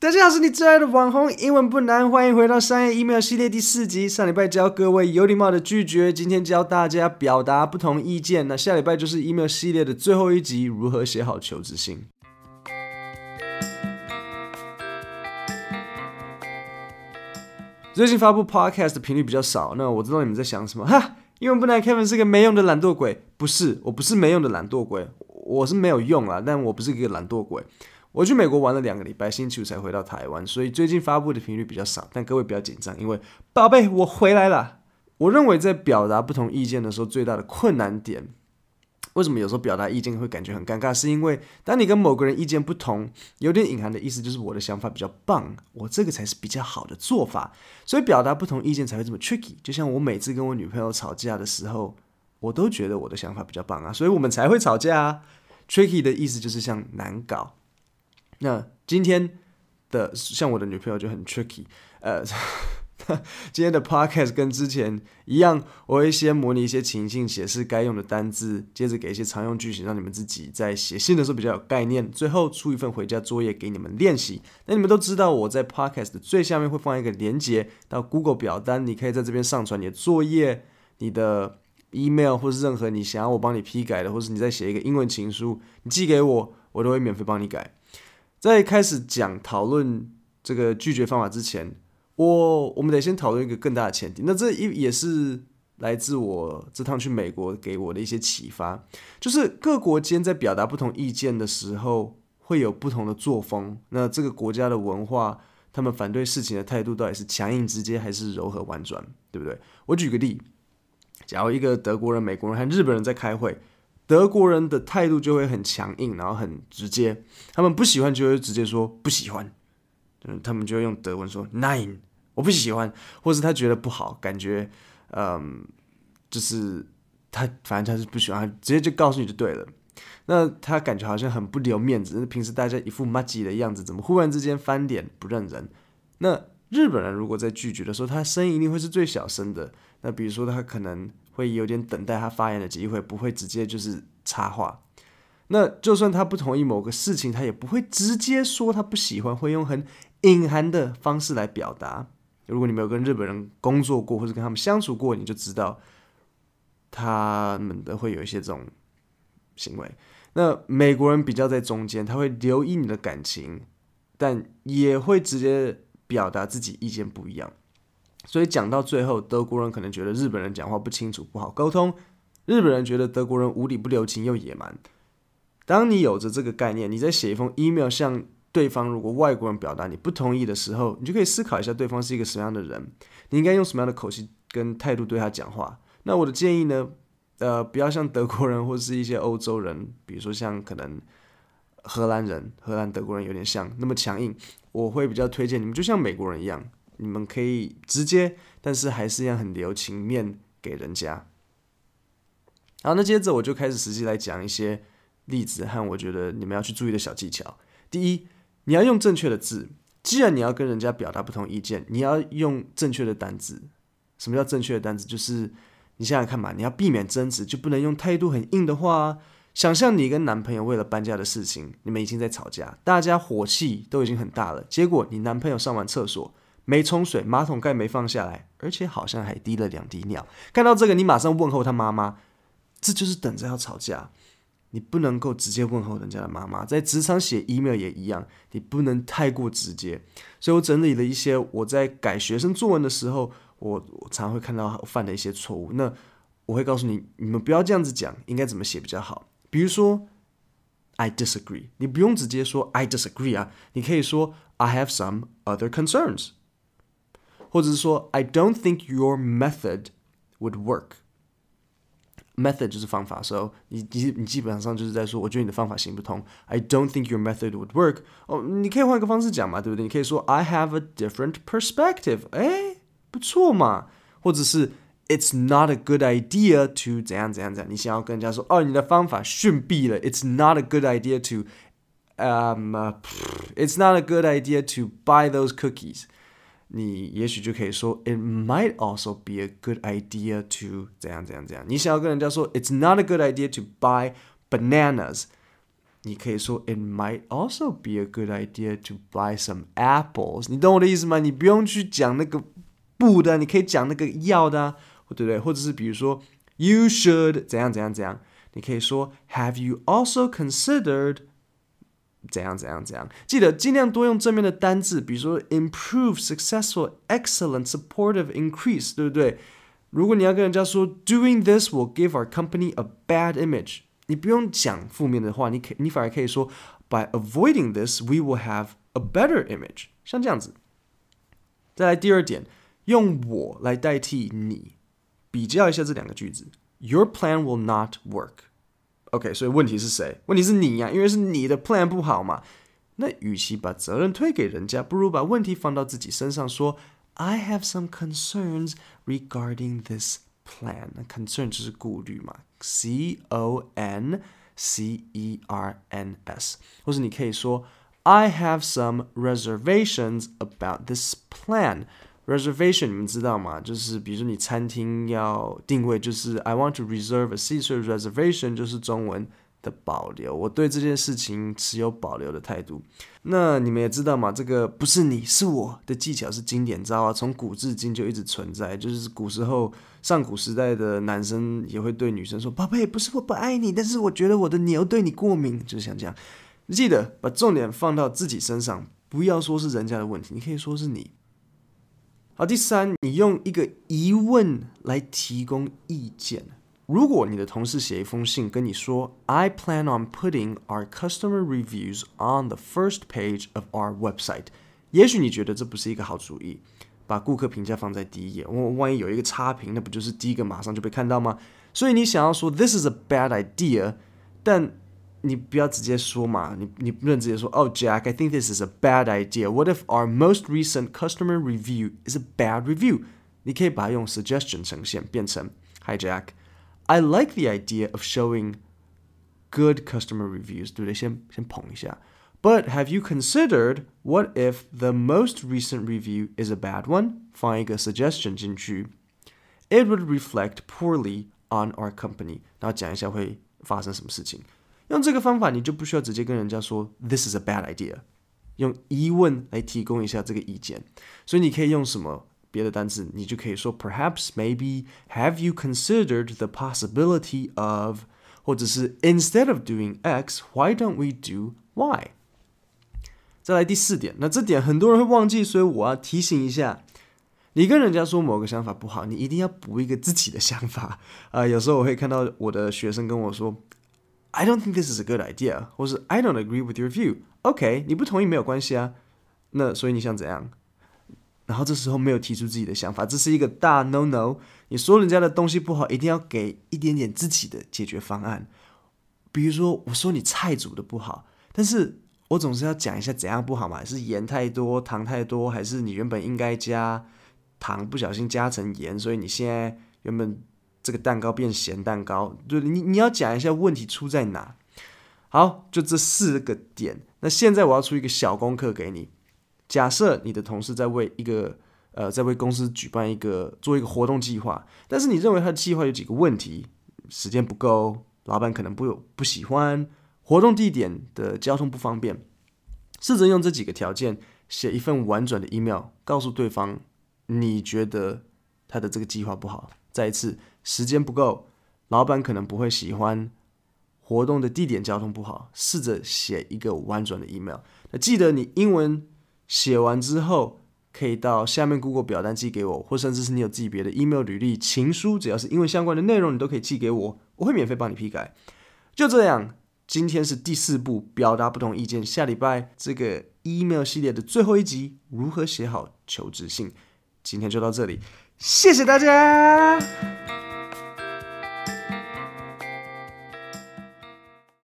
大家好，是你最爱的网红，英文不难，欢迎回到商业 email 系列第四集。上礼拜教各位有礼貌的拒绝，今天教大家表达不同意见。那下礼拜就是 email 系列的最后一集，如何写好求职信。最近发布 podcast 的频率比较少，那我知道你们在想什么？哈，英文不难，Kevin 是个没用的懒惰鬼。不是，我不是没用的懒惰鬼，我是没有用啊，但我不是一个懒惰鬼。我去美国玩了两个礼拜，星期五才回到台湾，所以最近发布的频率比较少。但各位不要紧张，因为宝贝，我回来了。我认为在表达不同意见的时候，最大的困难点，为什么有时候表达意见会感觉很尴尬？是因为当你跟某个人意见不同，有点隐含的意思就是我的想法比较棒，我这个才是比较好的做法，所以表达不同意见才会这么 tricky。就像我每次跟我女朋友吵架的时候，我都觉得我的想法比较棒啊，所以我们才会吵架啊。tricky 的意思就是像难搞。那今天的像我的女朋友就很 tricky，呃，今天的 podcast 跟之前一样，我会先模拟一些情境，写示该用的单字，接着给一些常用句型，让你们自己在写信的时候比较有概念。最后出一份回家作业给你们练习。那你们都知道，我在 podcast 的最下面会放一个连接到 Google 表单，你可以在这边上传你的作业、你的 email 或是任何你想要我帮你批改的，或是你再写一个英文情书，你寄给我，我都会免费帮你改。在开始讲讨论这个拒绝方法之前，我我们得先讨论一个更大的前提。那这一也是来自我这趟去美国给我的一些启发，就是各国间在表达不同意见的时候会有不同的作风。那这个国家的文化，他们反对事情的态度到底是强硬直接还是柔和婉转，对不对？我举个例，假如一个德国人、美国人和日本人在开会。德国人的态度就会很强硬，然后很直接。他们不喜欢就会直接说不喜欢，嗯，他们就会用德文说 “Nein”，我不喜欢，或是他觉得不好，感觉，嗯，就是他反正他是不喜欢，直接就告诉你就对了。那他感觉好像很不留面子，平时大家一副麻吉的样子，怎么忽然之间翻脸不认人？那日本人如果在拒绝的时候，他声音一定会是最小声的。那比如说他可能。会有点等待他发言的机会，不会直接就是插话。那就算他不同意某个事情，他也不会直接说他不喜欢，会用很隐含的方式来表达。如果你没有跟日本人工作过，或者跟他们相处过，你就知道他们的会有一些这种行为。那美国人比较在中间，他会留意你的感情，但也会直接表达自己意见不一样。所以讲到最后，德国人可能觉得日本人讲话不清楚，不好沟通；日本人觉得德国人无理不留情又野蛮。当你有着这个概念，你在写一封 email 向对方，如果外国人表达你不同意的时候，你就可以思考一下对方是一个什么样的人，你应该用什么样的口气跟态度对他讲话。那我的建议呢，呃，不要像德国人或是一些欧洲人，比如说像可能荷兰人、荷兰德国人有点像那么强硬。我会比较推荐你们就像美国人一样。你们可以直接，但是还是要很留情面给人家。好，那接着我就开始实际来讲一些例子和我觉得你们要去注意的小技巧。第一，你要用正确的字。既然你要跟人家表达不同意见，你要用正确的单字。什么叫正确的单字？就是你想想看嘛，你要避免争执，就不能用态度很硬的话。想象你跟男朋友为了搬家的事情，你们已经在吵架，大家火气都已经很大了，结果你男朋友上完厕所。没冲水，马桶盖没放下来，而且好像还滴了两滴尿。看到这个，你马上问候他妈妈，这就是等着要吵架。你不能够直接问候人家的妈妈，在职场写 email 也一样，你不能太过直接。所以我整理了一些我在改学生作文的时候，我我常会看到犯的一些错误。那我会告诉你，你们不要这样子讲，应该怎么写比较好。比如说，I disagree，你不用直接说 I disagree 啊，你可以说 I have some other concerns。或者是说，I don't think your method would work。Method 就是方法，所以你你你基本上就是在说，我觉得你的方法行不通。I don't think your method would work。哦，你可以换一个方式讲嘛，对不对？你可以说，I have a different perspective。哎，不错嘛。或者是，It's not a good idea to 怎样怎样怎样。你想要跟人家说，哦，你的方法逊毙了。It's not a good idea to，嗯，It's not a good idea to buy those cookies。 你也许就可以说，It might also be a good idea to 怎样怎样怎样。你想要跟人家说，It's not a good idea to buy bananas。 你可以说 It might also be a good idea to buy some apples。你懂我的意思吗？你不用去讲那个不的，你可以讲那个要的啊，对不对？或者是比如说 You should 怎样怎样怎样，你可以说 Have you also considered 怎样怎样怎样？记得尽量多用正面的单字，比如说 improve、successful、excellent、supportive、increase，对不对？如果你要跟人家说 Doing this will give our company a bad image。你不用讲负面的话，你可你反而可以说，By avoiding this, we will have a better image。像这样子。再来第二点，用我来代替你，比较一下这两个句子。Your plan will not work。 OK，所以问题是谁？问题是你呀，因为是你的 plan 不好嘛。那与其把责任推给人家，不如把问题放到自己身上，说 I have some concerns regarding this plan。那 concern 就是顾虑嘛。C O N C E R N S，或者你可以说 I have some reservations about this plan。 Reservation 你们知道吗？就是比如说你餐厅要定位，就是 I want to reserve a seat。所以 reservation 就是中文的保留。我对这件事情持有保留的态度。那你们也知道嘛，这个不是你是我的技巧是经典招啊，从古至今就一直存在。就是古时候上古时代的男生也会对女生说：“宝贝，不是我不爱你，但是我觉得我的牛对你过敏。”就是像这样。记得把重点放到自己身上，不要说是人家的问题，你可以说是你。好，第三，你用一个疑问来提供意见。如果你的同事写一封信跟你说，I plan on putting our customer reviews on the first page of our website，也许你觉得这不是一个好主意，把顾客评价放在第一页。我万一有一个差评，那不就是第一个马上就被看到吗？所以你想要说 This is a bad idea，但你不要直接说嘛，你你不能直接说，Oh Jack，I think this is a bad idea. What if our most recent customer review is a bad review？你可以把它用 suggestion 呈现，变成 Hi Jack。I like the idea of showing good customer reviews，对不对？先先捧一下。But have you considered what if the most recent review is a bad one？放一个 suggestion 进去，It would reflect poorly on our company。然后讲一下会发生什么事情。 用这个方法，你就不需要直接跟人家说 This is a bad idea，用疑问来提供一下这个意见。所以你可以用什么？别的单词，你就可以说 perhaps, maybe, have you considered the possibility of，或者是 instead of doing X, why don't we do Y？再来第四点，那这点很多人会忘记，所以我要提醒一下，你跟人家说某个想法不好，你一定要补一个自己的想法。啊、有时候我会看到我的学生跟我说，I don't think this is a good idea，或是 I don't agree with your view。OK，你不同意没有关系啊，那所以你想怎样？然后这时候没有提出自己的想法，这是一个大 no no。你说人家的东西不好，一定要给一点点自己的解决方案。比如说，我说你菜煮的不好，但是我总是要讲一下怎样不好嘛？是盐太多、糖太多，还是你原本应该加糖，不小心加成盐，所以你现在原本这个蛋糕变咸蛋糕？对，你你要讲一下问题出在哪。好，就这四个点。那现在我要出一个小功课给你。假设你的同事在为一个呃，在为公司举办一个做一个活动计划，但是你认为他的计划有几个问题：时间不够，老板可能不有不喜欢，活动地点的交通不方便。试着用这几个条件写一份婉转的 email，告诉对方你觉得他的这个计划不好。再一次，时间不够，老板可能不会喜欢，活动的地点交通不好。试着写一个婉转的 email。那记得你英文。写完之后，可以到下面 Google 表单寄给我，或甚至是你有自己别的 email 履历、情书，只要是英文相关的内容，你都可以寄给我，我会免费帮你批改。就这样，今天是第四部表达不同意见，下礼拜这个 email 系列的最后一集，如何写好求职信，今天就到这里，谢谢大家。